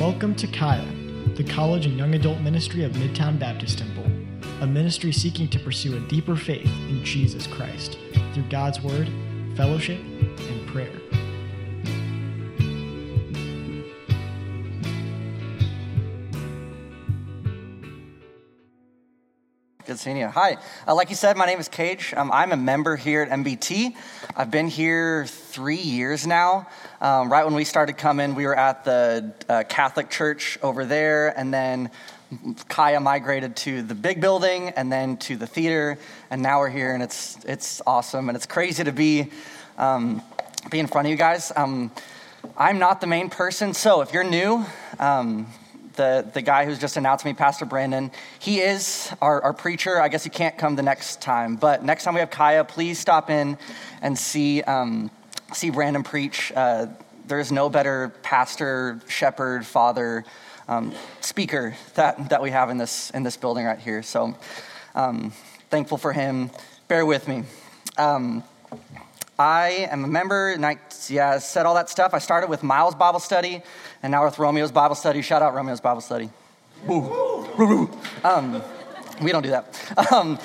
Welcome to Kaya, the college and young adult ministry of Midtown Baptist Temple, a ministry seeking to pursue a deeper faith in Jesus Christ through God's Word, fellowship, and prayer. You. Hi. Uh, like you said, my name is Kage. Um, I'm a member here at MBT. I've been here three years now. Um, right when we started coming, we were at the uh, Catholic church over there, and then Kaya migrated to the big building, and then to the theater, and now we're here, and it's it's awesome, and it's crazy to be um, be in front of you guys. Um, I'm not the main person, so if you're new, um, the, the guy who's just announced me, Pastor Brandon. He is our, our preacher. I guess he can't come the next time, but next time we have Kaya, please stop in and see, um, see Brandon preach. Uh, there's no better pastor, shepherd, father, um, speaker that, that we have in this, in this building right here. So um, thankful for him. Bear with me. I am a member, and I yeah, said all that stuff. I started with Miles Bible Study, and now with Romeo's Bible Study. Shout out Romeo's Bible Study. Um, we don't do that. Um,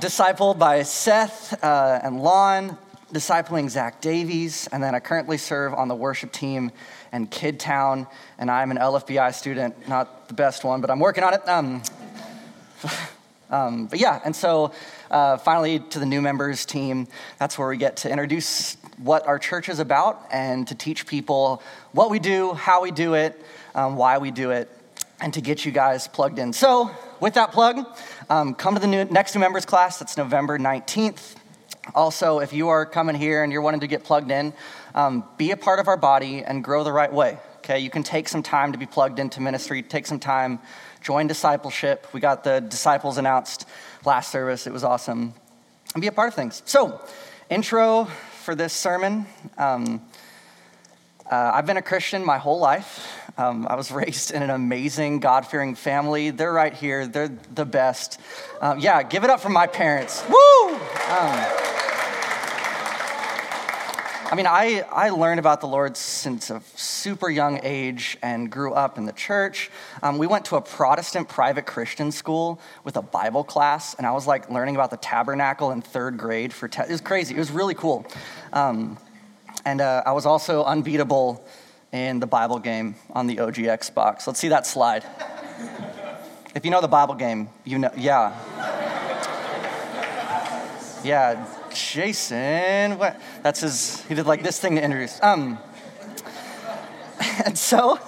discipled by Seth uh, and Lon, discipling Zach Davies, and then I currently serve on the worship team in Kid Town, and I'm an LFBI student, not the best one, but I'm working on it. Um, um, but yeah, and so uh, finally to the new members team, that's where we get to introduce what our church is about and to teach people what we do, how we do it, um, why we do it, and to get you guys plugged in. So, with that plug, um, come to the new, next new members class. That's November 19th. Also, if you are coming here and you're wanting to get plugged in, um, be a part of our body and grow the right way. Okay, you can take some time to be plugged into ministry, take some time, join discipleship. We got the disciples announced last service, it was awesome, and be a part of things. So, intro for this sermon. Um, uh, I've been a Christian my whole life. Um, I was raised in an amazing, God fearing family. They're right here, they're the best. Um, yeah, give it up for my parents. Woo! I mean, I, I learned about the Lord since a super young age and grew up in the church. Um, we went to a Protestant private Christian school with a Bible class, and I was like learning about the tabernacle in third grade for, te- it was crazy. It was really cool. Um, and uh, I was also unbeatable in the Bible game on the OG Xbox. Let's see that slide. if you know the Bible game, you know, yeah. Yeah, Jason, what? That's his, he did like this thing to introduce. Um, and so,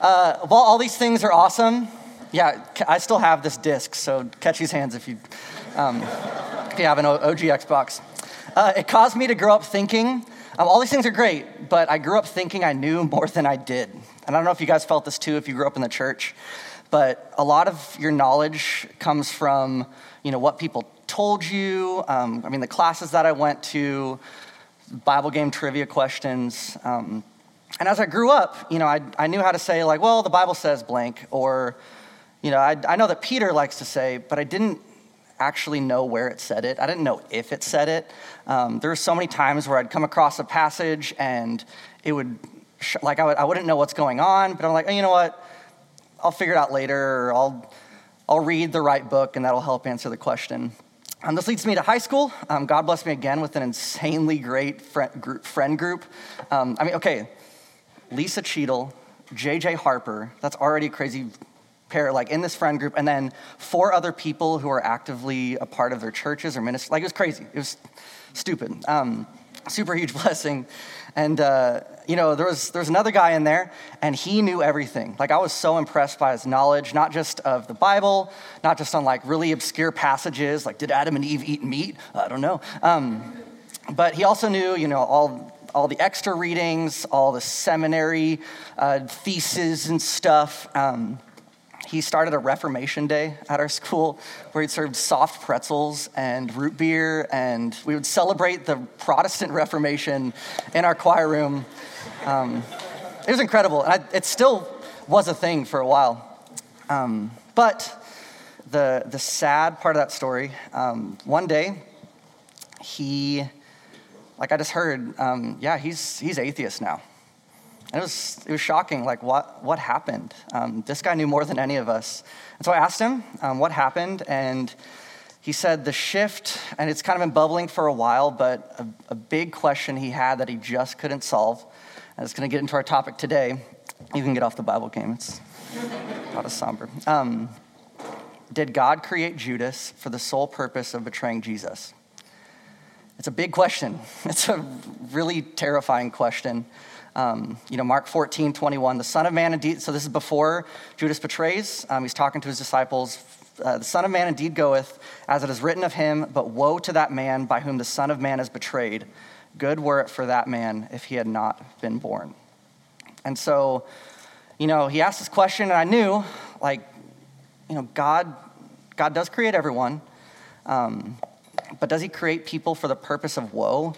uh, while all these things are awesome, yeah, I still have this disc, so catch these hands if you, um, if you have an OG Xbox. Uh, it caused me to grow up thinking, um, all these things are great, but I grew up thinking I knew more than I did. And I don't know if you guys felt this too if you grew up in the church, but a lot of your knowledge comes from, you know, what people told you. Um, I mean, the classes that I went to, Bible game trivia questions. Um, and as I grew up, you know, I, I knew how to say, like, well, the Bible says blank, or, you know, I, I know that Peter likes to say, but I didn't actually know where it said it. I didn't know if it said it. Um, there were so many times where I'd come across a passage and it would, sh- like, I, would, I wouldn't know what's going on, but I'm like, oh, you know what? I'll figure it out later, or I'll, I'll read the right book, and that'll help answer the question. Um, this leads me to high school. Um, God blessed me again with an insanely great friend group. Friend group. Um, I mean, okay, Lisa Cheadle, JJ Harper, that's already a crazy pair, like in this friend group, and then four other people who are actively a part of their churches or ministries. Like, it was crazy. It was stupid. Um, super huge blessing. And, uh, you know, there was, there was another guy in there, and he knew everything. Like, I was so impressed by his knowledge, not just of the Bible, not just on like really obscure passages, like, did Adam and Eve eat meat? I don't know. Um, but he also knew, you know, all, all the extra readings, all the seminary uh, theses and stuff. Um, he started a Reformation Day at our school where he served soft pretzels and root beer, and we would celebrate the Protestant Reformation in our choir room. Um, it was incredible, and I, it still was a thing for a while. Um, but the, the sad part of that story, um, one day, he, like I just heard, um, yeah, he's, he's atheist now. It was, it was shocking, like what, what happened? Um, this guy knew more than any of us. And so I asked him um, what happened, and he said the shift, and it's kind of been bubbling for a while, but a, a big question he had that he just couldn't solve. And it's going to get into our topic today. You can get off the Bible game, it's not as somber. Um, did God create Judas for the sole purpose of betraying Jesus? It's a big question. It's a really terrifying question. Um, you know, Mark 14, 21, the Son of Man indeed, so this is before Judas betrays. Um, he's talking to his disciples. Uh, the Son of Man indeed goeth, as it is written of him, but woe to that man by whom the Son of Man is betrayed. Good were it for that man if he had not been born. And so, you know, he asked this question, and I knew, like, you know, God, God does create everyone, um, but does he create people for the purpose of woe?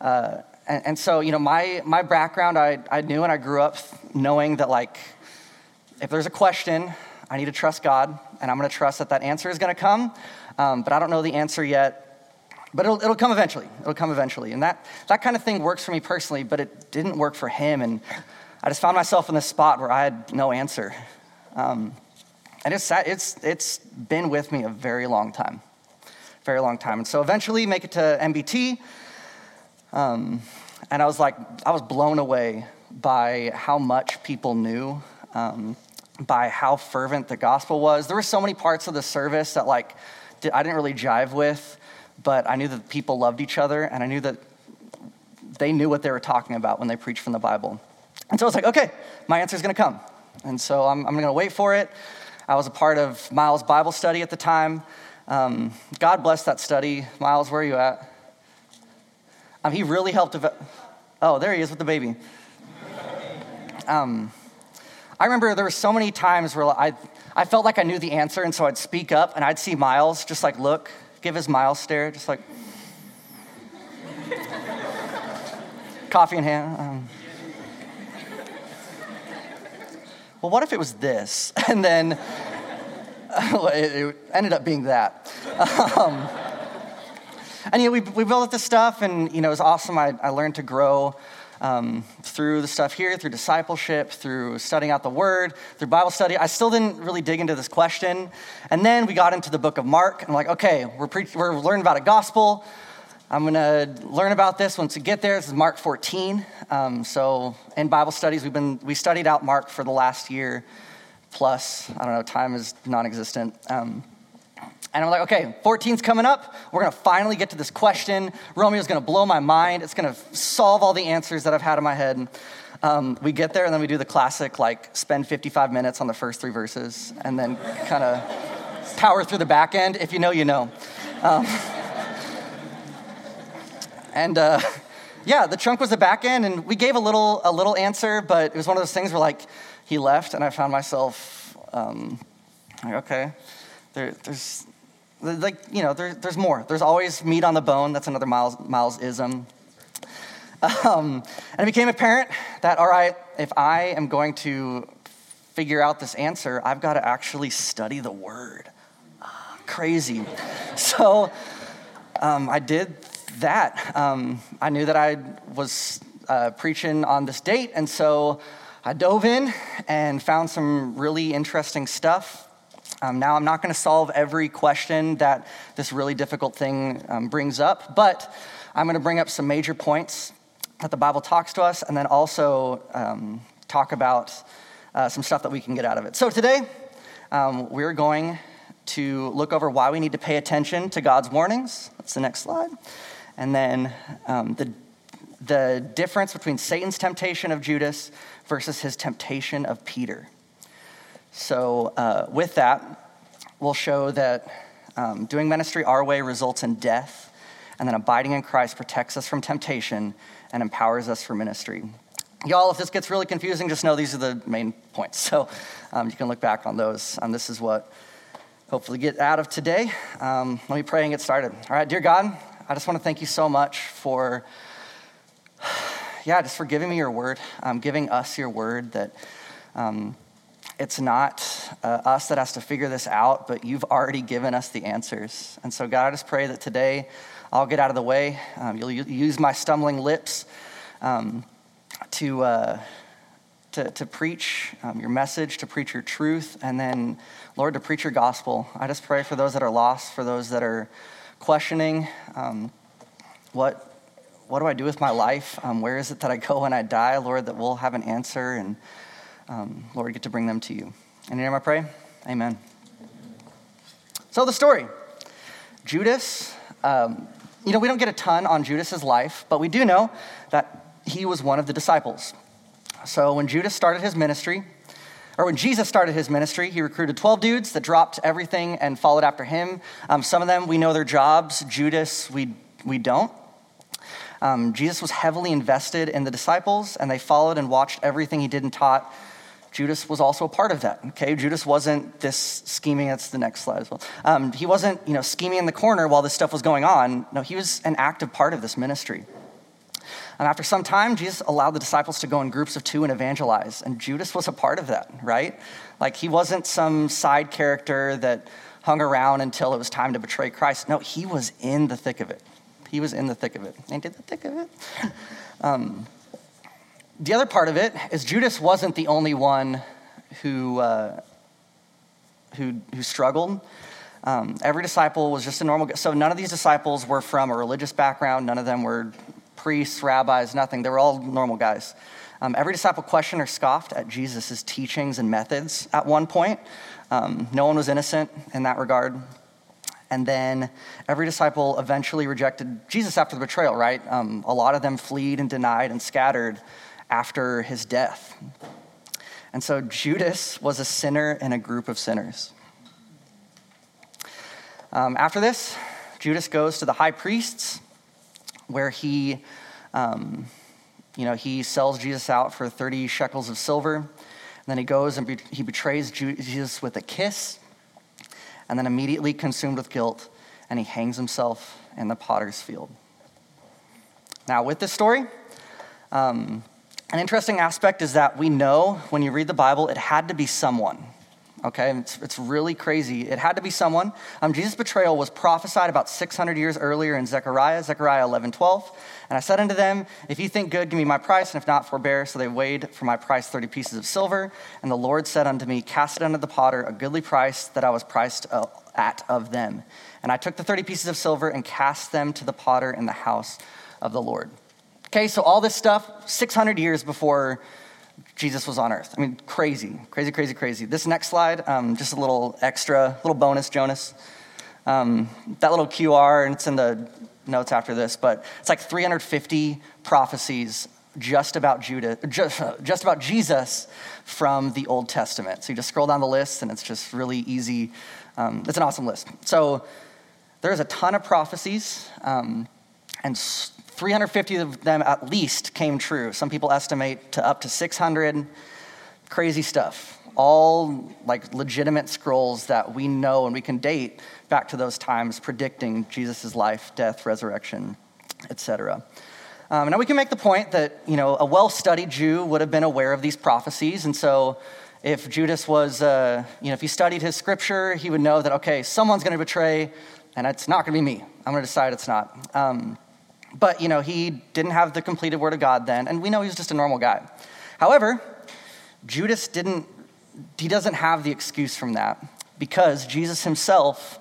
Uh, and, and, so, you know, my, my background, I, I knew and I grew up knowing that, like, if there's a question, I need to trust God, and I'm going to trust that that answer is going to come. Um, but I don't know the answer yet. But it'll, it'll come eventually. It'll come eventually. And that, that kind of thing works for me personally, but it didn't work for him. And I just found myself in this spot where I had no answer. Um, and it's, it's, it's been with me a very long time. Very long time. And so eventually make it to MBT. Um, and I was like, I was blown away by how much people knew, um, by how fervent the gospel was. There were so many parts of the service that like I didn't really jive with, but I knew that people loved each other, and I knew that they knew what they were talking about when they preached from the Bible. And so I was like, okay, my answer is going to come. And so I'm, I'm going to wait for it. I was a part of Miles' Bible study at the time. Um, God bless that study. Miles, where are you at? Um, he really helped. Develop. Oh, there he is with the baby. Um, I remember there were so many times where I, I felt like I knew the answer, and so I'd speak up and I'd see Miles just like look, give his Miles stare, just like coffee in hand. Um, well, what if it was this? And then it, ended up being that. Um, and you know, we, we built this stuff, and you know, it was awesome. I, I learned to grow um, through the stuff here, through discipleship, through studying out the Word, through Bible study. I still didn't really dig into this question, and then we got into the book of Mark, and I'm like, okay, we're pre- we're learning about a gospel. I'm going to learn about this once we get there. This is Mark 14. Um, so in Bible studies, we've been we studied out Mark for the last year plus. I don't know, time is non-existent. Um, and I'm like, okay, 14's coming up. We're to finally get to this question. Romeo's to blow my mind. It's to solve all the answers that I've had in my head. Um, we get there, and then we do the classic, like, spend 55 minutes on the first three verses, and then kind of power through the back end. If you know, you know. Um, and uh, yeah, the trunk was the back end, and we gave a little, a little answer, but it was one of those things where, like, he left, and I found myself, um, like, okay, there, there's like, you know, there, there's more. There's always meat on the bone. That's another Miles, Miles ism. Um, and it became apparent that, all right, if I am going to figure out this answer, I've got to actually study the word. Ah, crazy. So um, I did that. Um, I knew that I was uh, preaching on this date, and so I dove in and found some really interesting stuff. Um, now, I'm not going to solve every question that this really difficult thing um, brings up, but I'm going to bring up some major points that the Bible talks to us and then also um, talk about uh, some stuff that we can get out of it. So, today, um, we're going to look over why we need to pay attention to God's warnings. That's the next slide. And then um, the, the difference between Satan's temptation of Judas versus his temptation of Peter. So, uh, with that, we'll show that um, doing ministry our way results in death, and then abiding in Christ protects us from temptation and empowers us for ministry. Y'all, if this gets really confusing, just know these are the main points. So um, you can look back on those. Um, this is what hopefully get out of today. Um, let me pray and get started. All right, dear God, I just want to thank you so much for, yeah, just for giving me your word, um, giving us your word that um, it's not uh, us that has to figure this out, but you've already given us the answers. And so, God, I just pray that today I'll get out of the way. Um, you'll use my stumbling lips um, to, uh, to, to preach um, your message, to preach your truth, and then, Lord, to preach your gospel. I just pray for those that are lost, for those that are questioning um, what, what do I do with my life? Um, where is it that I go when I die, Lord, that we'll have an answer and, um, Lord, get to bring them to you. In your name I pray, amen. So, the story Judas, um, you know, we don't get a ton on Judas's life, but we do know that he was one of the disciples. So when Judas started his ministry, or when Jesus started his ministry, he recruited 12 dudes that dropped everything and followed after him. Um, some of them, we know their jobs. Judas, we, we don't. Um, Jesus was heavily invested in the disciples, and they followed and watched everything he did and taught. Judas was also a part of that. Okay, Judas wasn't this scheming. That's the next slide as well. Um, he wasn't, you know, scheming in the corner while this stuff was going on. No, he was an active part of this ministry. And after some time, Jesus allowed the disciples to go in groups of two and evangelize. And Judas was a part of that, right? Like he wasn't some side character that hung around until it was time to betray Christ. No, he was in the thick of it. He was in the thick of it. Ain't in the thick of it. Um, the other part of it is Judas wasn't the only one who, uh, who, who struggled. Um, every disciple was just a normal. So none of these disciples were from a religious background. None of them were priests, rabbis, nothing. They were all normal guys. Um, every disciple questioned or scoffed at Jesus' teachings and methods at one point. Um, no one was innocent in that regard. And then every disciple eventually rejected Jesus after the betrayal, right? Um, a lot of them fled and denied and scattered after his death. And so Judas was a sinner in a group of sinners. Um, after this, Judas goes to the high priests where he, um, you know, he sells Jesus out for 30 shekels of silver. And then he goes and be- he betrays Jesus with a kiss, and then immediately consumed with guilt, and he hangs himself in the potter's field. Now, with this story, um, an interesting aspect is that we know when you read the Bible, it had to be someone okay? It's, it's really crazy. It had to be someone. Um, Jesus' betrayal was prophesied about 600 years earlier in Zechariah, Zechariah 11, 12. And I said unto them, If you think good, give me my price, and if not, forbear. So they weighed for my price 30 pieces of silver. And the Lord said unto me, Cast it unto the potter, a goodly price that I was priced uh, at of them. And I took the 30 pieces of silver and cast them to the potter in the house of the Lord. Okay, so all this stuff, 600 years before Jesus was on earth. I mean, crazy, crazy, crazy, crazy. This next slide, um, just a little extra, little bonus, Jonas. Um, that little QR, and it's in the notes after this, but it's like 350 prophecies just about Judah, just, just about Jesus from the Old Testament. So you just scroll down the list, and it's just really easy. Um, it's an awesome list. So there's a ton of prophecies, um, and 350 of them at least came true. Some people estimate to up to 600. Crazy stuff. All like legitimate scrolls that we know and we can date back to those times predicting Jesus' life, death, resurrection, etc. Um, now we can make the point that you know a well-studied Jew would have been aware of these prophecies, and so if Judas was, uh, you know, if he studied his scripture, he would know that okay, someone's going to betray, and it's not going to be me. I'm going to decide it's not. Um, but, you know, he didn't have the completed word of God then, and we know he was just a normal guy. However, Judas didn't, he doesn't have the excuse from that because Jesus himself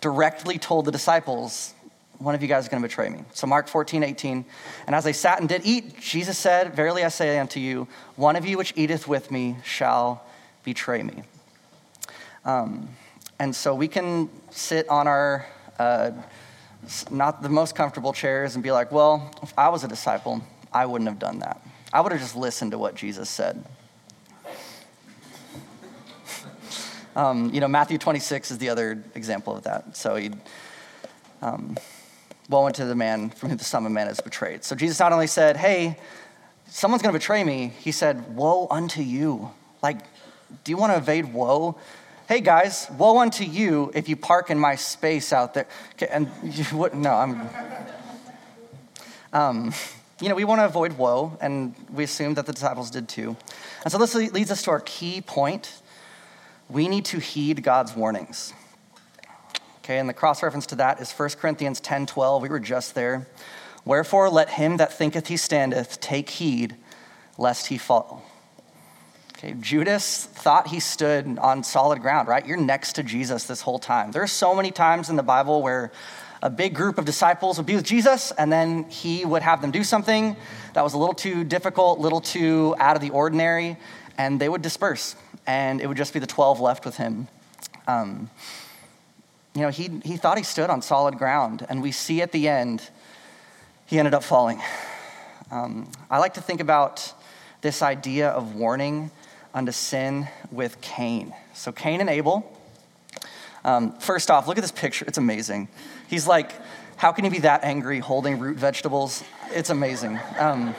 directly told the disciples, one of you guys is going to betray me. So, Mark 14, 18. And as they sat and did eat, Jesus said, Verily I say unto you, one of you which eateth with me shall betray me. Um, and so we can sit on our uh, not the most comfortable chairs and be like, well, if I was a disciple, I wouldn't have done that. I would have just listened to what Jesus said. Um, you know, Matthew 26 is the other example of that. So he, um, woe unto the man from whom the Son of Man is betrayed. So Jesus not only said, hey, someone's going to betray me, he said, woe unto you. Like, do you want to evade woe? Hey guys, woe unto you if you park in my space out there. Okay, and you wouldn't, no, I'm. Um, you know, we want to avoid woe, and we assume that the disciples did too. And so this leads us to our key point. We need to heed God's warnings. Okay, and the cross reference to that is 1 Corinthians 10 12. We were just there. Wherefore, let him that thinketh he standeth take heed lest he fall. Okay, Judas thought he stood on solid ground, right? You're next to Jesus this whole time. There are so many times in the Bible where a big group of disciples would be with Jesus, and then he would have them do something that was a little too difficult, a little too out of the ordinary, and they would disperse, and it would just be the 12 left with him. Um, you know, he, he thought he stood on solid ground, and we see at the end, he ended up falling. Um, I like to think about this idea of warning unto sin with Cain. So, Cain and Abel. Um, first off, look at this picture. It's amazing. He's like, how can he be that angry holding root vegetables? It's amazing. Um,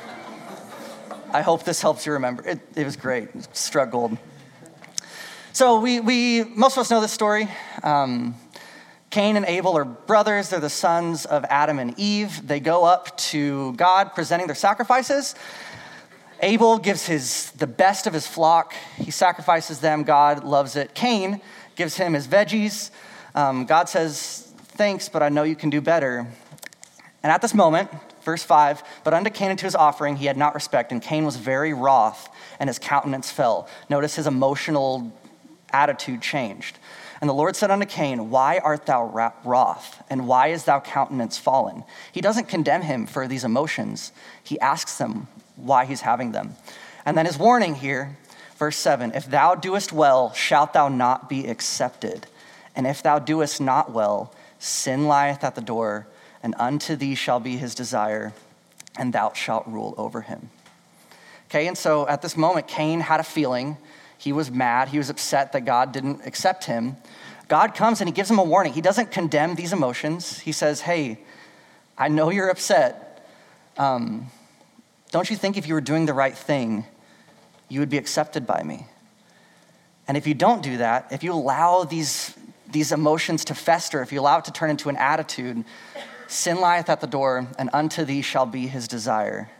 I hope this helps you remember. It, it was great. Gold. So, we, we, most of us know this story. Um, Cain and Abel are brothers. They're the sons of Adam and Eve. They go up to God presenting their sacrifices. Abel gives his, the best of his flock. He sacrifices them. God loves it. Cain gives him his veggies. Um, God says, Thanks, but I know you can do better. And at this moment, verse 5, but unto Cain and to his offering he had not respect, and Cain was very wroth, and his countenance fell. Notice his emotional attitude changed. And the Lord said unto Cain, Why art thou wroth? And why is thou countenance fallen? He doesn't condemn him for these emotions. He asks him, why he's having them. And then his warning here, verse 7 If thou doest well, shalt thou not be accepted. And if thou doest not well, sin lieth at the door, and unto thee shall be his desire, and thou shalt rule over him. Okay, and so at this moment, Cain had a feeling. He was mad. He was upset that God didn't accept him. God comes and he gives him a warning. He doesn't condemn these emotions. He says, Hey, I know you're upset. Um, don't you think if you were doing the right thing, you would be accepted by me? And if you don't do that, if you allow these, these emotions to fester, if you allow it to turn into an attitude, sin lieth at the door, and unto thee shall be his desire,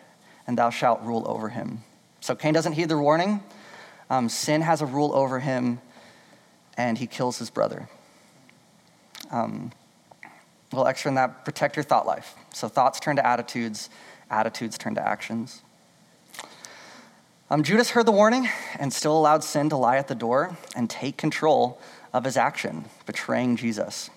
and thou shalt rule over him. So Cain doesn't heed the warning. Um, sin has a rule over him, and he kills his brother. Um, little extra in that protect your thought life. So thoughts turn to attitudes, attitudes turn to actions. Um, Judas heard the warning and still allowed sin to lie at the door and take control of his action, betraying Jesus.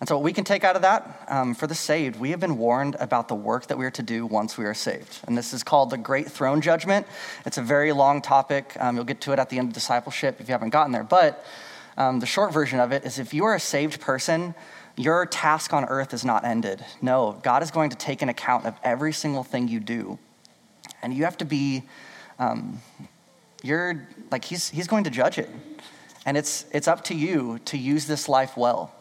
And so, what we can take out of that um, for the saved, we have been warned about the work that we are to do once we are saved. And this is called the Great Throne Judgment. It's a very long topic. Um, you'll get to it at the end of discipleship if you haven't gotten there. But um, the short version of it is if you are a saved person, your task on earth is not ended. No, God is going to take an account of every single thing you do. And you have to be, um, you're like, he's, he's going to judge it. And it's, it's up to you to use this life well.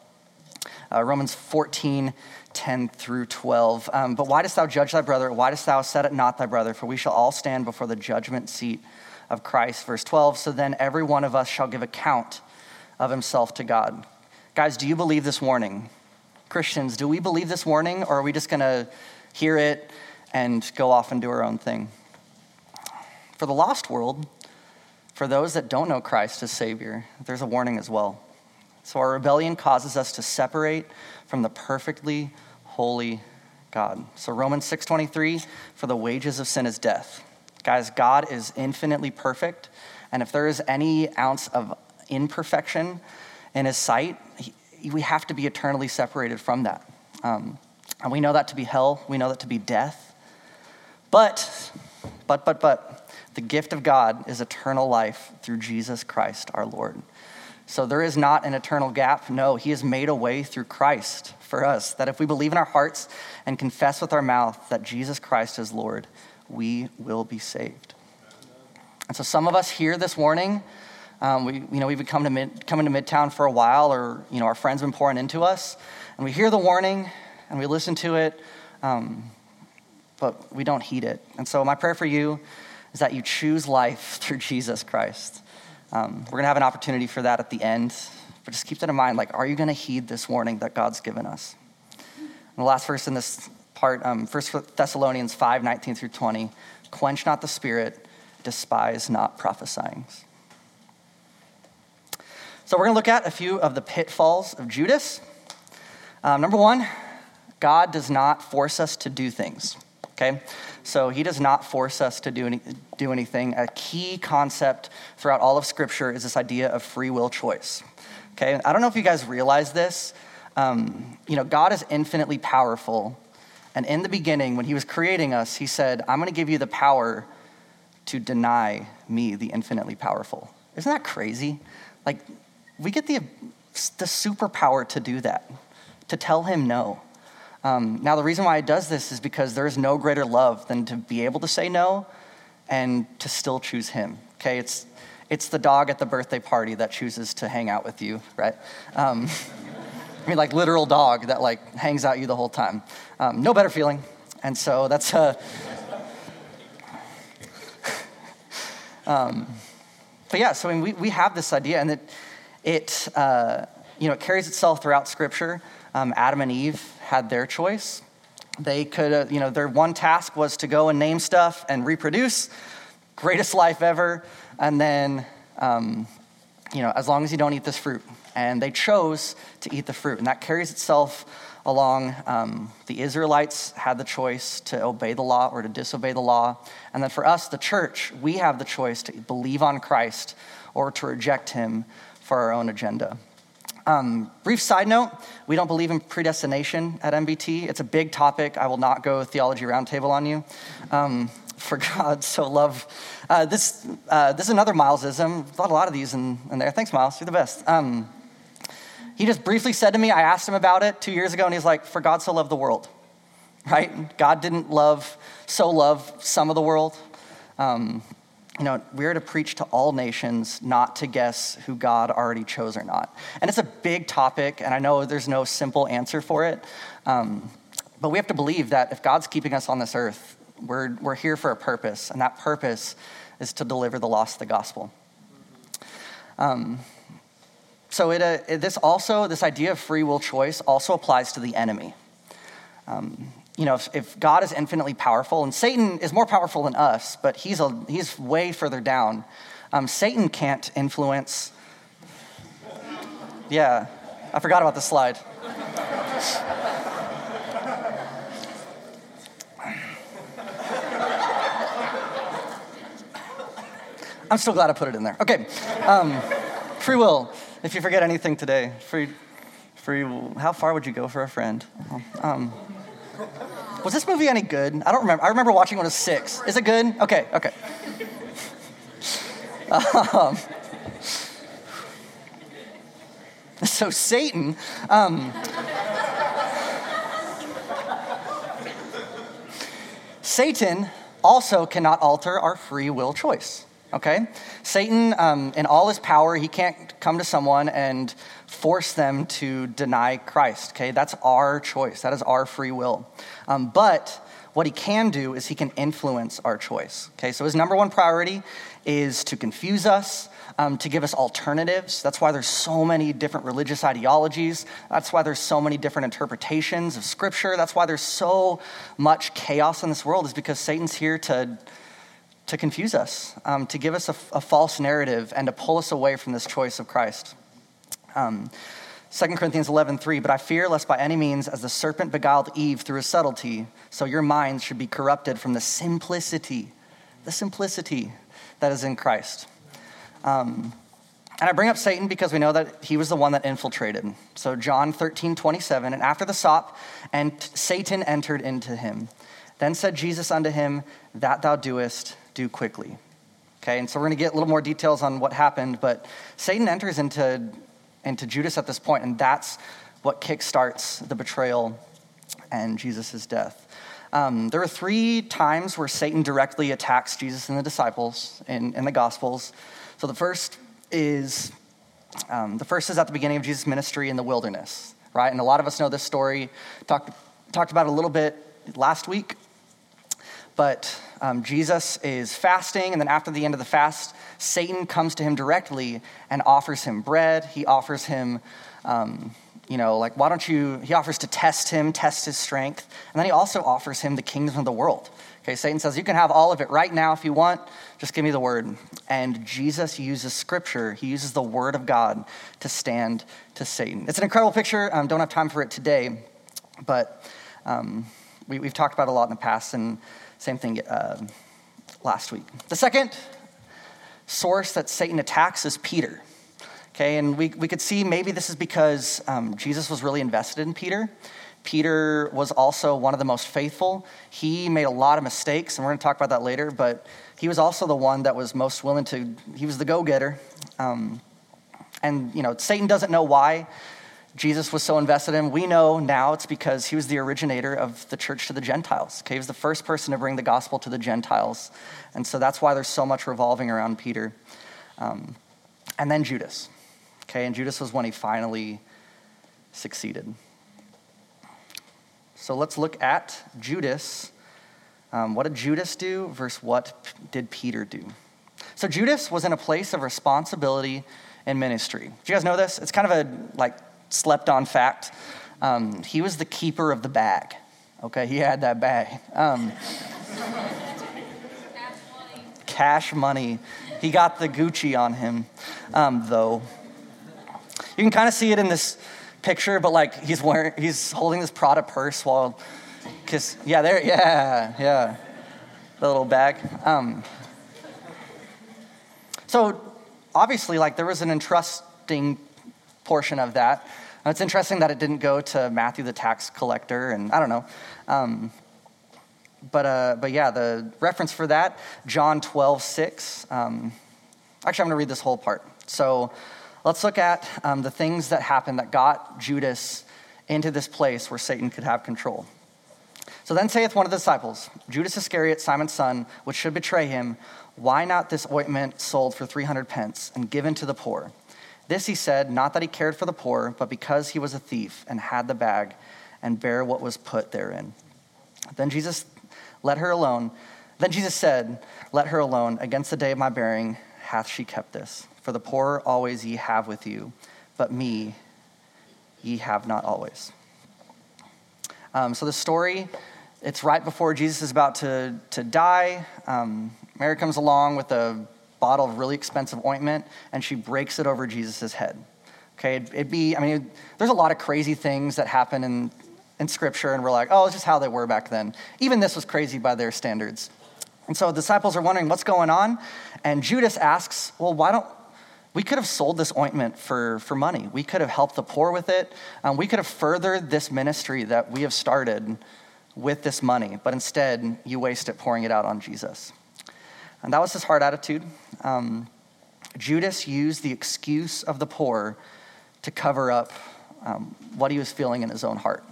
Uh, Romans 14, 10 through 12. Um, but why dost thou judge thy brother? Why dost thou set it not thy brother? For we shall all stand before the judgment seat of Christ. Verse 12. So then every one of us shall give account of himself to God. Guys, do you believe this warning? Christians, do we believe this warning or are we just going to hear it and go off and do our own thing? For the lost world, for those that don't know Christ as Savior, there's a warning as well. So our rebellion causes us to separate from the perfectly holy God. So Romans 6:23, for the wages of sin is death. Guys, God is infinitely perfect, and if there is any ounce of imperfection in his sight, we have to be eternally separated from that. Um, and we know that to be hell, we know that to be death. But, but, but, but, the gift of God is eternal life through Jesus Christ our Lord. So there is not an eternal gap. No, He has made a way through Christ for us that if we believe in our hearts and confess with our mouth that Jesus Christ is Lord, we will be saved. And so some of us hear this warning um, we, you know, we've been coming to, mid, coming to Midtown for a while, or, you know, our friends have been pouring into us, and we hear the warning, and we listen to it, um, but we don't heed it. And so my prayer for you is that you choose life through Jesus Christ. Um, we're going to have an opportunity for that at the end, but just keep that in mind. Like, are you going to heed this warning that God's given us? And the last verse in this part, um, 1 Thessalonians 5, 19 through 20, quench not the spirit, despise not prophesying. So, we're going to look at a few of the pitfalls of Judas. Um, number one, God does not force us to do things. Okay? So he does not force us to do, any, do anything. A key concept throughout all of Scripture is this idea of free will choice. Okay? I don't know if you guys realize this. Um, you know, God is infinitely powerful. And in the beginning, when he was creating us, he said, I'm going to give you the power to deny me, the infinitely powerful. Isn't that crazy? Like, we get the, the superpower to do that, to tell him no. Um, now, the reason why it does this is because there is no greater love than to be able to say no and to still choose him. Okay, it's, it's the dog at the birthday party that chooses to hang out with you, right? Um, I mean, like literal dog that like hangs out you the whole time. Um, no better feeling. And so that's uh, um, but yeah, so I mean, we, we have this idea, and it, it uh, you know, it carries itself throughout Scripture. Um, Adam and Eve had their choice. They could, uh, you know, their one task was to go and name stuff and reproduce. Greatest life ever. And then, um, you know, as long as you don't eat this fruit. And they chose to eat the fruit. And that carries itself along. Um, the Israelites had the choice to obey the law or to disobey the law. And then for us, the church, we have the choice to believe on Christ or to reject him for our own agenda. Um, brief side note we don't believe in predestination at MBT. It's a big topic. I will not go theology roundtable on you. Um, for God so love. Uh, this, uh, this is another Milesism. Thought a lot of these in, in there. Thanks, Miles. You're the best. Um, he just briefly said to me, I asked him about it two years ago, and he's like, For God so loved the world, right? God didn't love, so love some of the world. Um, you know, we're to preach to all nations, not to guess who God already chose or not. And it's a big topic, and I know there's no simple answer for it. Um, but we have to believe that if God's keeping us on this earth, we're, we're here for a purpose, and that purpose is to deliver the lost the gospel. Um, so it, uh, this also, this idea of free will choice also applies to the enemy. Um, you know, if, if, God is infinitely powerful, and Satan is more powerful than us, but he's, a, he's way further down, um, Satan can't influence. Yeah, I forgot about the slide. I'm still glad I put it in there. Okay, um, free will. If you forget anything today, free, free. How far would you go for a friend? Um, was this movie any good? I don't remember. I remember watching when I was six. Is it good? Okay, okay. Um, so Satan. Um, Satan also cannot alter our free will choice. Okay? Satan, um, in all his power, he can't come to someone and force them to deny Christ. Okay? That's our choice, that is our free will. Um, but what he can do is he can influence our choice. Okay? So his number one priority is to confuse us. Um, to give us alternatives. That's why there's so many different religious ideologies. That's why there's so many different interpretations of Scripture. That's why there's so much chaos in this world, is because Satan's here to to confuse us, um, to give us a, a, false narrative, and to pull us away from this choice of Christ. Um, 2 Corinthians 11, 3, but I fear lest by any means, as the serpent beguiled Eve through his subtlety, so your minds should be corrupted from the simplicity, the simplicity that is in Christ. Um, and I bring up Satan because we know that he was the one that infiltrated. So John 13, 27, and after the sop, and Satan entered into him. Then said Jesus unto him, That thou doest, do quickly. Okay, and so we're going to get a little more details on what happened, but Satan enters into, into Judas at this point, and that's what kickstarts the betrayal and Jesus' death. Um, there are three times where Satan directly attacks Jesus and the disciples in, in the Gospels. So the first is um, the first is at the beginning of Jesus' ministry in the wilderness, right? And a lot of us know this story. Talked talked about it a little bit last week, but um, Jesus is fasting, and then after the end of the fast, Satan comes to him directly and offers him bread. He offers him, um, you know, like, why don't you, he offers to test him, test his strength. And then he also offers him the kingdom of the world. Okay, Satan says, You can have all of it right now if you want, just give me the word. And Jesus uses scripture, he uses the word of God to stand to Satan. It's an incredible picture. Um, don't have time for it today, but. Um, we, have talked about a lot in the past, and same thing uh, last week. The second source that Satan attacks is Peter. Okay, and we, we could see maybe this is because um, Jesus was really invested in Peter. Peter was also one of the most faithful. He made a lot of mistakes, and we're going to talk about that later, but he was also the one that was most willing to, he was the go getter. Um, and, you know, Satan doesn't know why Jesus was so invested in. We know now it's because he was the originator of the church to the Gentiles. Okay, he was the first person to bring the gospel to the Gentiles. And so that's why there's so much revolving around Peter. Um, and then Judas. Okay, and Judas was when he finally succeeded. So let's look at Judas. Um, what did Judas do versus what did Peter do? So Judas was in a place of responsibility and ministry. Do you guys know this? It's kind of a like slept on fact. Um, he was the keeper of the bag. Okay, he had that bag. Um, cash money. He got the Gucci on him, um, though. You can kind of see it in this picture, but like he's wearing, he's holding this Prada purse while, cause yeah, there, yeah, yeah, the little bag. Um, so obviously, like there was an entrusting portion of that. It's interesting that it didn't go to Matthew the tax collector, and I don't know. Um, but, uh, but yeah, the reference for that, John 12, 6. Um, actually, I'm going to read this whole part. So Let's look at um, the things that happened that got Judas into this place where Satan could have control. So then saith one of the disciples, Judas Iscariot, Simon's son, which should betray him, why not this ointment sold for 300 pence and given to the poor? This he said, not that he cared for the poor, but because he was a thief and had the bag and bare what was put therein. Then Jesus let her alone. Then Jesus said, Let her alone. Against the day of my bearing hath she kept this. For the poor always ye have with you, but me ye have not always. Um, so the story, it's right before Jesus is about to, to die. Um, Mary comes along with a bottle of really expensive ointment, and she breaks it over Jesus' head. Okay, it'd, it'd be, I mean, there's a lot of crazy things that happen in, in Scripture, and we're like, oh, it's just how they were back then. Even this was crazy by their standards. And so the disciples are wondering what's going on, and Judas asks, well, why don't, we could have sold this ointment for, for money. We could have helped the poor with it. Um, we could have furthered this ministry that we have started with this money, but instead, you waste it pouring it out on Jesus. And that was his heart attitude. Um, Judas used the excuse of the poor to cover up um, what he was feeling in his own heart.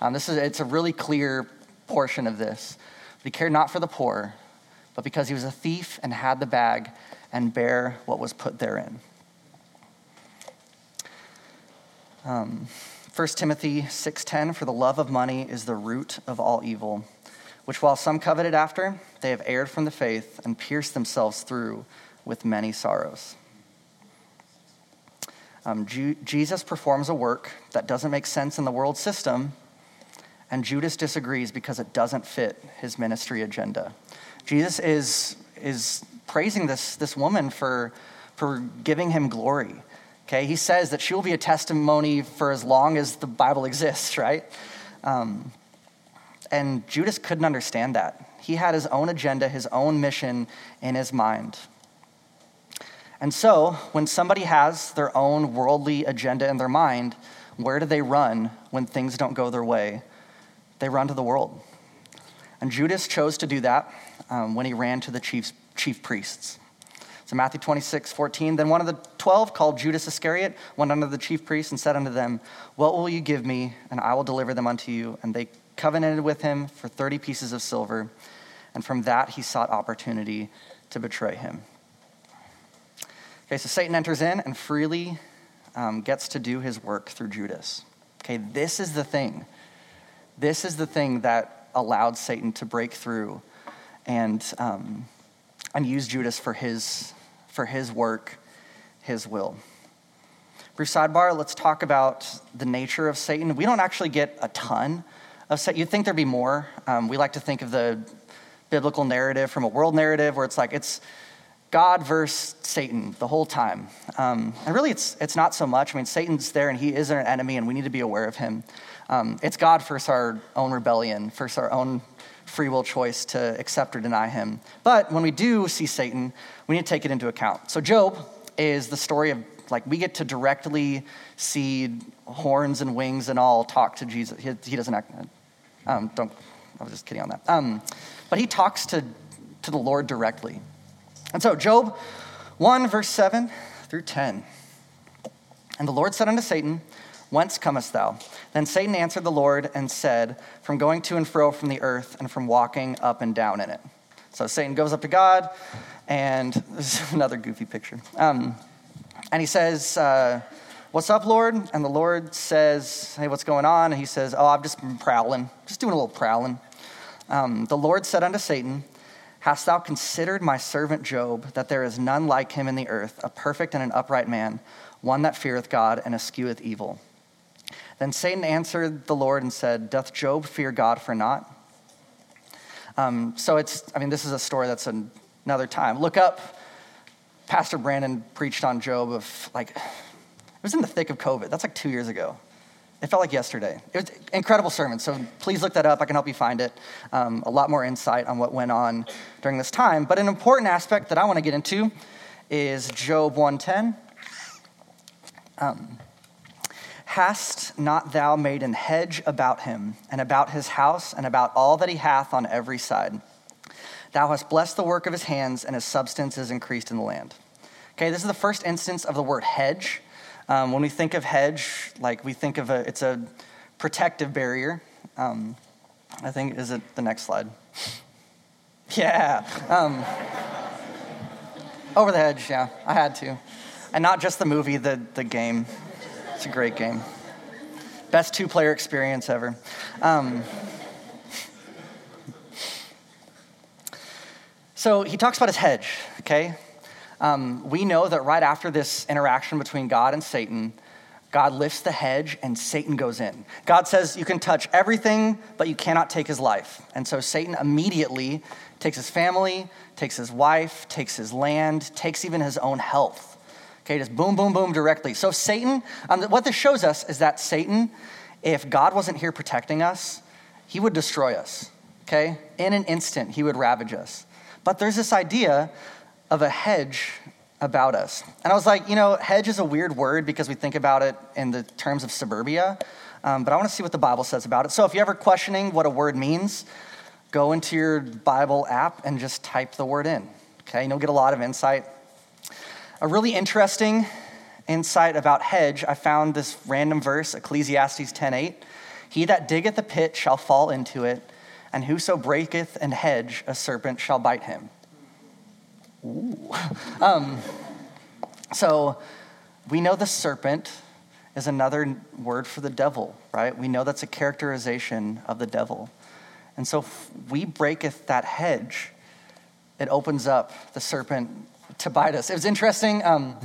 Um, this is, it's a really clear portion of this. He cared not for the poor, but because he was a thief and had the bag, and bear what was put therein. Um, 1 Timothy 6:10 for the love of money is the root of all evil which while some coveted after they have erred from the faith and pierced themselves through with many sorrows. Um, Ju- Jesus performs a work that doesn't make sense in the world system, and Judas disagrees because it doesn't fit his ministry agenda. Jesus is, is praising this, this woman for, for giving him glory. Okay, he says that she will be a testimony for as long as the Bible exists, right? Um, and Judas couldn't understand that. He had his own agenda, his own mission in his mind. And so, when somebody has their own worldly agenda in their mind, where do they run when things don't go their way? They run to the world. And Judas chose to do that um, when he ran to the chief's chief priests. So Matthew 26, 14. Then one of the twelve, called Judas Iscariot, went unto the chief priests and said unto them, What will you give me, and I will deliver them unto you? And they covenanted with him for 30 pieces of silver. And from that he sought opportunity to betray him. Okay, so Satan enters in and freely um, gets to do his work through Judas. Okay, this is the thing. This is the thing that allowed Satan to break through and um, and use Judas for his, for his work, his will. Brief sidebar, let's talk about the nature of Satan. We don't actually get a ton of Satan. You'd think there'd be more. Um, we like to think of the biblical narrative from a world narrative where it's like it's God versus Satan the whole time. Um, and really, it's, it's not so much. I mean, Satan's there and he is an enemy, and we need to be aware of him. Um, it's God first our own rebellion, first our own free will choice to accept or deny him. But when we do see Satan, we need to take it into account. So Job is the story of like we get to directly see horns and wings and all talk to Jesus. He, he doesn't act. Um, don't. I was just kidding on that. Um, but he talks to to the Lord directly. And so Job one verse seven through ten. And the Lord said unto Satan, Whence comest thou? Then Satan answered the Lord and said, From going to and fro from the earth and from walking up and down in it. So Satan goes up to God, and this is another goofy picture. Um, and he says, uh, What's up, Lord? And the Lord says, Hey, what's going on? And he says, Oh, I've just been prowling, just doing a little prowling. Um, the Lord said unto Satan, Hast thou considered my servant Job, that there is none like him in the earth, a perfect and an upright man, one that feareth God and escheweth evil? Then Satan answered the Lord and said, Doth Job fear God for naught? Um, so it's, I mean, this is a story that's an, another time. Look up, Pastor Brandon preached on Job of like, it was in the thick of COVID. That's like two years ago. It felt like yesterday. It was incredible sermon. So please look that up. I can help you find it. Um, a lot more insight on what went on during this time. But an important aspect that I want to get into is Job 110. Um, Hast not thou made an hedge about him, and about his house, and about all that he hath on every side? Thou hast blessed the work of his hands, and his substance is increased in the land. Okay, this is the first instance of the word hedge. Um, when we think of hedge, like we think of a, it's a protective barrier. Um, I think, is it the next slide? Yeah. Um, over the hedge, yeah, I had to. And not just the movie, the, the game. It's a great game. Best two player experience ever. Um, so he talks about his hedge, okay? Um, we know that right after this interaction between God and Satan, God lifts the hedge and Satan goes in. God says, You can touch everything, but you cannot take his life. And so Satan immediately takes his family, takes his wife, takes his land, takes even his own health. Okay, just boom, boom, boom directly. So, Satan, um, what this shows us is that Satan, if God wasn't here protecting us, he would destroy us. Okay? In an instant, he would ravage us. But there's this idea of a hedge about us. And I was like, you know, hedge is a weird word because we think about it in the terms of suburbia. Um, but I want to see what the Bible says about it. So if you're ever questioning what a word means, go into your Bible app and just type the word in. Okay, and you'll get a lot of insight a really interesting insight about hedge, I found this random verse, Ecclesiastes 10:8. He that diggeth a pit shall fall into it, and whoso breaketh an hedge, a serpent shall bite him. Ooh. Um, so we know the serpent is another word for the devil, right? We know that's a characterization of the devil. And so we breaketh that hedge, it opens up the serpent to bite us. It was interesting. Um,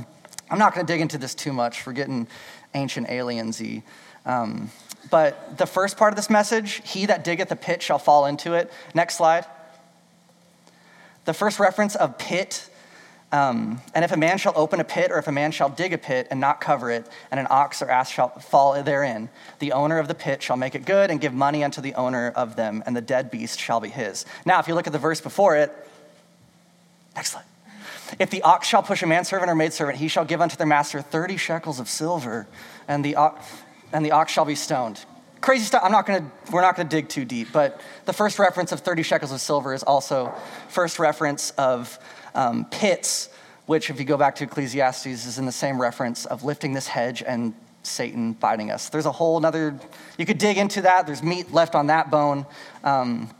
I'm not going to dig into this too much. We're getting ancient aliensy. Um, but the first part of this message, he that diggeth a pit shall fall into it. Next slide. The first reference of pit, um, and if a man shall open a pit, or if a man shall dig a pit and not cover it, and an ox or ass shall fall therein, the owner of the pit shall make it good and give money unto the owner of them, and the dead beast shall be his. Now, if you look at the verse before it, next. If the ox shall push a manservant or maidservant, he shall give unto their master 30 shekels of silver, and the, ox, and the ox shall be stoned. Crazy stuff. I'm not gonna, we're not gonna dig too deep, but the first reference of 30 shekels of silver is also first reference of um, pits, which, if you go back to Ecclesiastes, is in the same reference of lifting this hedge and Satan biting us. There's a whole another, you could dig into that. There's meat left on that bone. Um,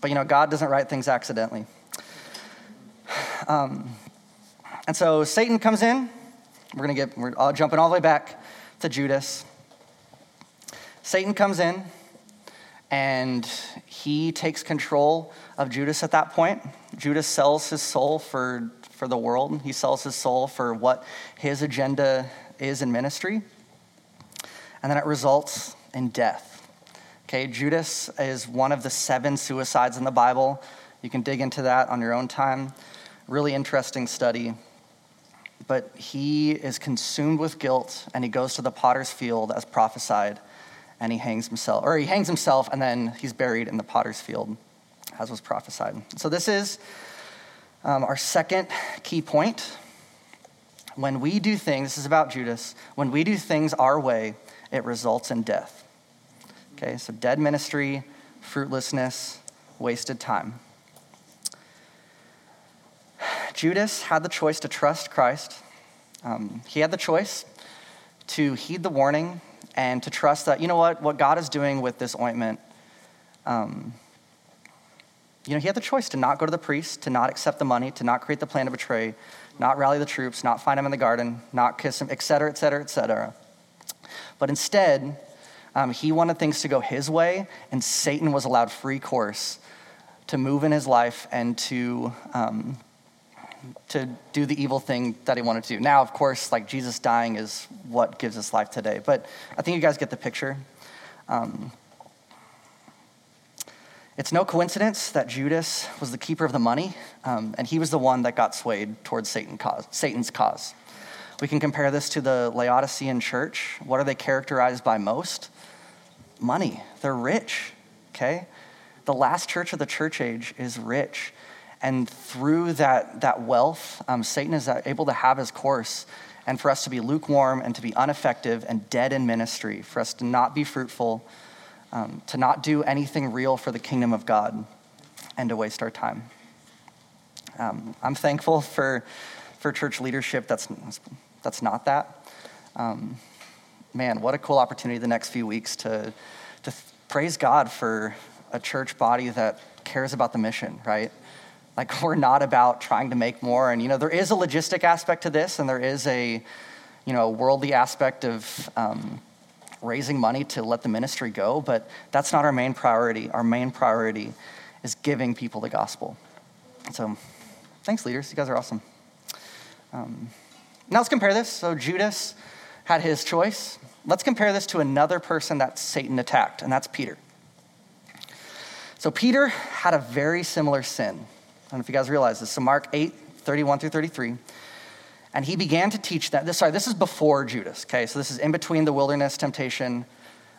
but you know, God doesn't write things accidentally. Um, and so Satan comes in. We're going to get, we're all jumping all the way back to Judas. Satan comes in and he takes control of Judas at that point. Judas sells his soul for, for the world, he sells his soul for what his agenda is in ministry. And then it results in death. Okay, Judas is one of the seven suicides in the Bible. You can dig into that on your own time. Really interesting study. But he is consumed with guilt and he goes to the potter's field as prophesied and he hangs himself, or he hangs himself, and then he's buried in the potter's field, as was prophesied. So this is um, our second key point. When we do things, this is about Judas, when we do things our way, it results in death. Okay, so dead ministry, fruitlessness, wasted time. Judas had the choice to trust Christ. Um, he had the choice to heed the warning and to trust that, you know what, what God is doing with this ointment, um, you know, he had the choice to not go to the priest, to not accept the money, to not create the plan to betray, not rally the troops, not find him in the garden, not kiss him, et cetera, et cetera, et cetera. But instead, um, he wanted things to go his way, and Satan was allowed free course to move in his life and to um, to do the evil thing that he wanted to do. Now, of course, like Jesus dying is what gives us life today. But I think you guys get the picture. Um, it's no coincidence that Judas was the keeper of the money, um, and he was the one that got swayed towards Satan cause, Satan's cause. We can compare this to the Laodicean church. What are they characterized by most? Money. They're rich, okay? The last church of the church age is rich. And through that, that wealth, um, Satan is able to have his course and for us to be lukewarm and to be ineffective and dead in ministry, for us to not be fruitful, um, to not do anything real for the kingdom of God, and to waste our time. Um, I'm thankful for, for church leadership that's, that's not that. Um, man, what a cool opportunity the next few weeks to, to praise God for a church body that cares about the mission, right? Like, we're not about trying to make more. And, you know, there is a logistic aspect to this, and there is a, you know, worldly aspect of um, raising money to let the ministry go, but that's not our main priority. Our main priority is giving people the gospel. So, thanks, leaders. You guys are awesome. Um, now, let's compare this. So, Judas had his choice. Let's compare this to another person that Satan attacked, and that's Peter. So, Peter had a very similar sin don't know if you guys realize this. So, Mark 8, 31 through 33. And he began to teach them. This, sorry, this is before Judas, okay? So, this is in between the wilderness temptation,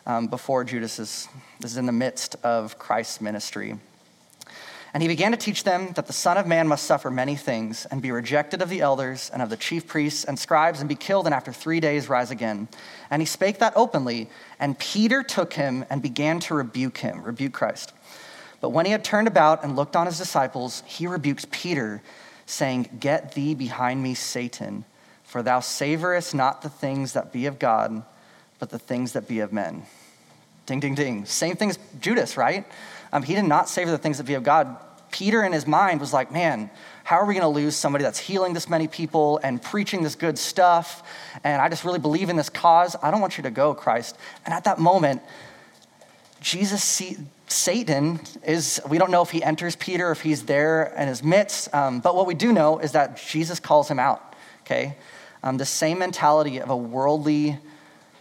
um, before Judas is, this is in the midst of Christ's ministry. And he began to teach them that the Son of Man must suffer many things and be rejected of the elders and of the chief priests and scribes and be killed and after three days rise again. And he spake that openly. And Peter took him and began to rebuke him, rebuke Christ. But when he had turned about and looked on his disciples, he rebuked Peter, saying, Get thee behind me, Satan, for thou savorest not the things that be of God, but the things that be of men. Ding, ding, ding. Same thing as Judas, right? Um, he did not savor the things that be of God. Peter, in his mind, was like, man, how are we going to lose somebody that's healing this many people and preaching this good stuff? And I just really believe in this cause. I don't want you to go, Christ. And at that moment, Jesus Satan is, we don't know if he enters Peter, if he's there in his midst, um, but what we do know is that Jesus calls him out, okay? Um, the same mentality of a worldly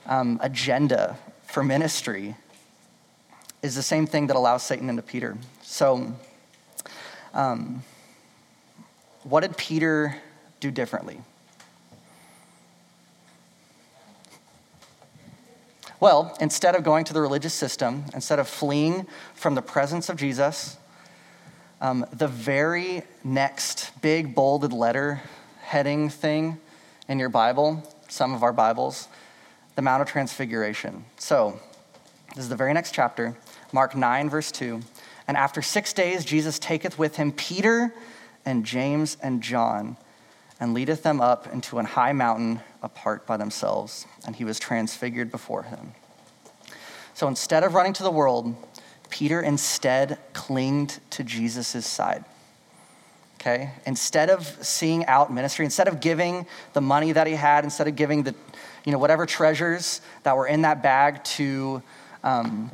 um, agenda for ministry is the same thing that allows Satan into Peter. So, um, what did Peter do differently? Well, instead of going to the religious system, instead of fleeing from the presence of Jesus, um, the very next big bolded letter heading thing in your Bible, some of our Bibles, the Mount of Transfiguration. So, this is the very next chapter, Mark 9, verse 2. And after six days, Jesus taketh with him Peter and James and John and leadeth them up into an high mountain apart by themselves, and he was transfigured before him. So instead of running to the world, Peter instead clinged to Jesus' side. Okay? Instead of seeing out ministry, instead of giving the money that he had, instead of giving the, you know, whatever treasures that were in that bag to, um,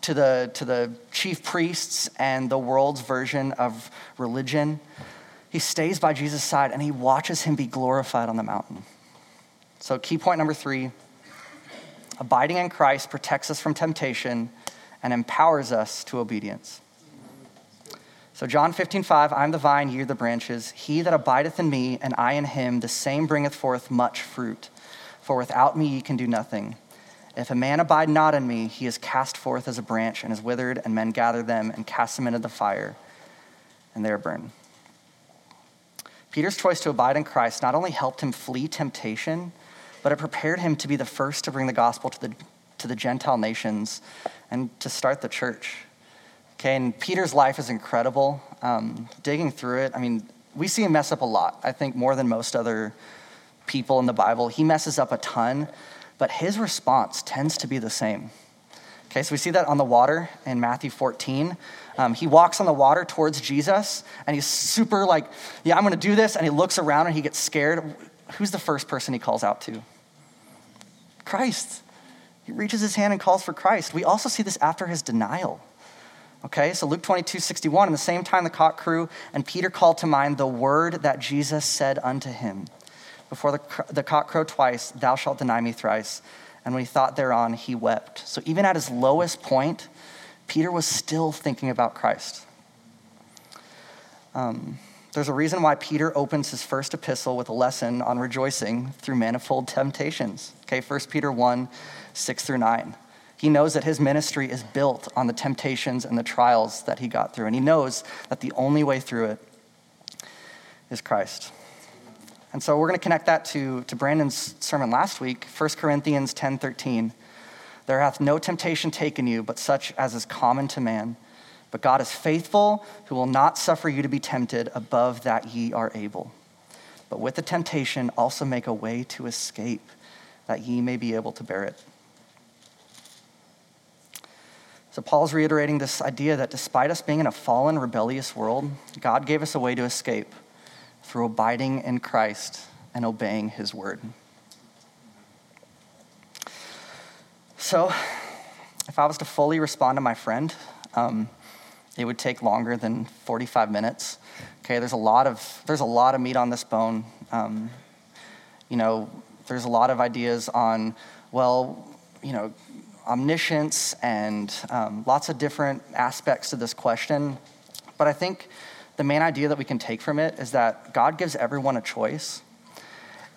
to, the, to the chief priests and the world's version of religion, he stays by Jesus' side and he watches him be glorified on the mountain. So, key point number three abiding in Christ protects us from temptation and empowers us to obedience. So, John 15, 5, I'm the vine, ye are the branches. He that abideth in me, and I in him, the same bringeth forth much fruit. For without me ye can do nothing. If a man abide not in me, he is cast forth as a branch and is withered, and men gather them and cast them into the fire, and they are burned. Peter's choice to abide in Christ not only helped him flee temptation, but it prepared him to be the first to bring the gospel to the, to the Gentile nations and to start the church. Okay, and Peter's life is incredible. Um, digging through it, I mean, we see him mess up a lot. I think more than most other people in the Bible. He messes up a ton, but his response tends to be the same. Okay, so we see that on the water in Matthew 14. Um, he walks on the water towards Jesus, and he's super like, Yeah, I'm gonna do this. And he looks around and he gets scared. Who's the first person he calls out to? Christ. He reaches his hand and calls for Christ. We also see this after his denial. Okay, so Luke 22, 61, in the same time the cock crew, and Peter called to mind the word that Jesus said unto him Before the, the cock crowed twice, thou shalt deny me thrice. And when he thought thereon, he wept. So even at his lowest point, Peter was still thinking about Christ. Um, there's a reason why Peter opens his first epistle with a lesson on rejoicing through manifold temptations. Okay, 1 Peter 1 6 through 9. He knows that his ministry is built on the temptations and the trials that he got through, and he knows that the only way through it is Christ. And so we're going to connect that to, to Brandon's sermon last week, 1 Corinthians 10 13. There hath no temptation taken you, but such as is common to man. But God is faithful, who will not suffer you to be tempted above that ye are able. But with the temptation, also make a way to escape, that ye may be able to bear it. So, Paul's reiterating this idea that despite us being in a fallen, rebellious world, God gave us a way to escape through abiding in Christ and obeying his word. So, if I was to fully respond to my friend, um, it would take longer than 45 minutes. Okay, there's a lot of there's a lot of meat on this bone. Um, you know, there's a lot of ideas on, well, you know, omniscience and um, lots of different aspects to this question. But I think the main idea that we can take from it is that God gives everyone a choice.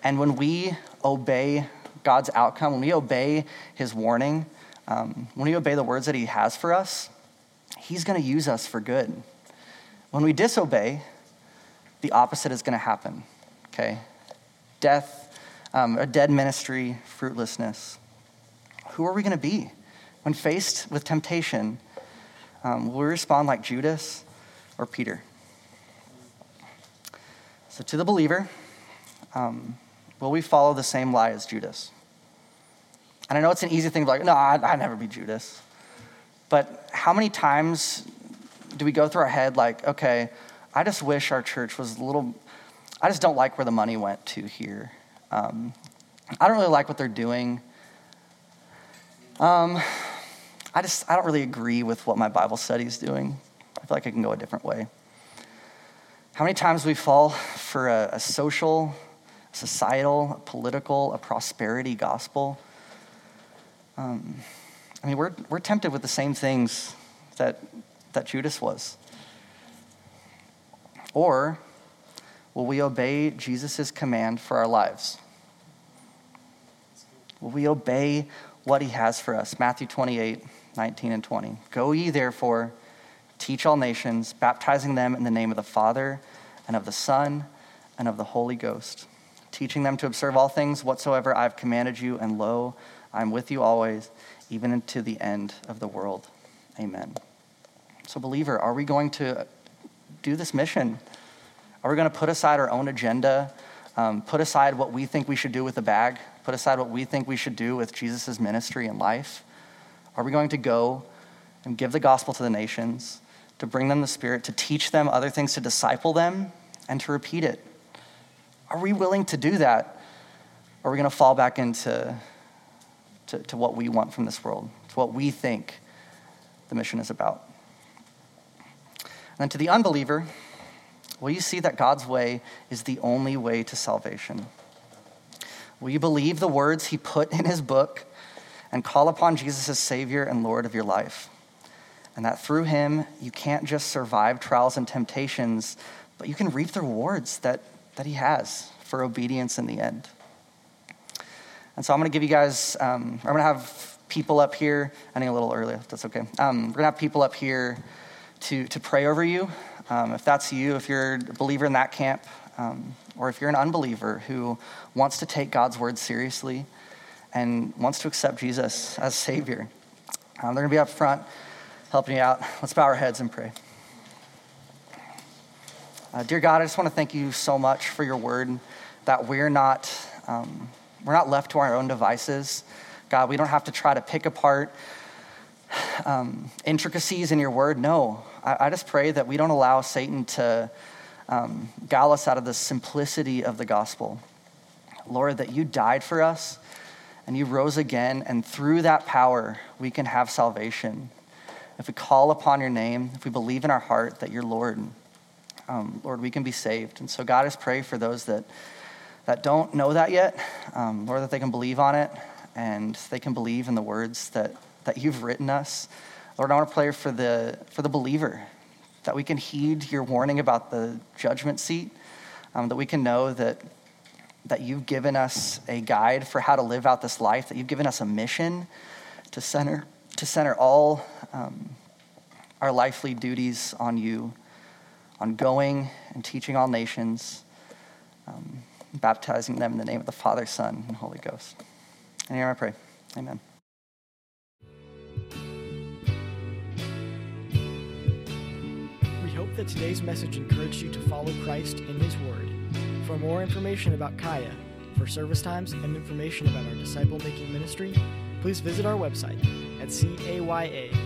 And when we obey God's outcome, when we obey his warning, um, when we obey the words that he has for us, He's going to use us for good. When we disobey, the opposite is going to happen, okay? Death, um, a dead ministry, fruitlessness. Who are we going to be? When faced with temptation, um, will we respond like Judas or Peter? So, to the believer, um, will we follow the same lie as Judas? And I know it's an easy thing like, no, I'd, I'd never be Judas. But how many times do we go through our head like, okay, I just wish our church was a little, I just don't like where the money went to here. Um, I don't really like what they're doing. Um, I just, I don't really agree with what my Bible study is doing. I feel like I can go a different way. How many times we fall for a, a social, societal, a political, a prosperity gospel? Um, I mean, we're, we're tempted with the same things that, that Judas was. Or will we obey Jesus' command for our lives? Will we obey what he has for us? Matthew 28, 19 and 20. Go ye therefore, teach all nations, baptizing them in the name of the Father and of the Son and of the Holy Ghost, teaching them to observe all things whatsoever I've commanded you, and lo, I'm with you always even into the end of the world. Amen. So, believer, are we going to do this mission? Are we going to put aside our own agenda, um, put aside what we think we should do with the bag, put aside what we think we should do with Jesus' ministry and life? Are we going to go and give the gospel to the nations, to bring them the Spirit, to teach them other things, to disciple them, and to repeat it? Are we willing to do that? Or are we going to fall back into to, to what we want from this world, to what we think the mission is about. And then to the unbeliever, will you see that God's way is the only way to salvation? Will you believe the words he put in his book and call upon Jesus as Savior and Lord of your life? And that through him, you can't just survive trials and temptations, but you can reap the rewards that, that he has for obedience in the end. And so I'm going to give you guys, um, I'm going to have people up here. I think a little early, that's okay. Um, we're going to have people up here to, to pray over you. Um, if that's you, if you're a believer in that camp, um, or if you're an unbeliever who wants to take God's word seriously and wants to accept Jesus as Savior, um, they're going to be up front helping you out. Let's bow our heads and pray. Uh, dear God, I just want to thank you so much for your word that we're not, um, we're not left to our own devices. God, we don't have to try to pick apart um, intricacies in your word. No, I, I, just pray that we don't allow Satan to um, guile us out of the simplicity of the gospel. Lord, that you died for us and you rose again, and through that power, we can have salvation. If we call upon your name, if we believe in our heart that you're Lord, um, Lord, we can be saved. And so, God, I pray for those that, that don't know that yet, um, Lord, that they can believe on it and they can believe in the words that, that you've written us. Lord, I want to pray for the, for the believer, that we can heed your warning about the judgment seat, um, that we can know that, that you've given us a guide for how to live out this life, that you've given us a mission to center, to center all um, our lifely duties on you on going and teaching all nations, um, baptizing them in the name of the Father, Son, and Holy Ghost. And here I pray. Amen. We hope that today's message encouraged you to follow Christ in His Word. For more information about Kaya, for service times, and information about our disciple making ministry, please visit our website at caya.live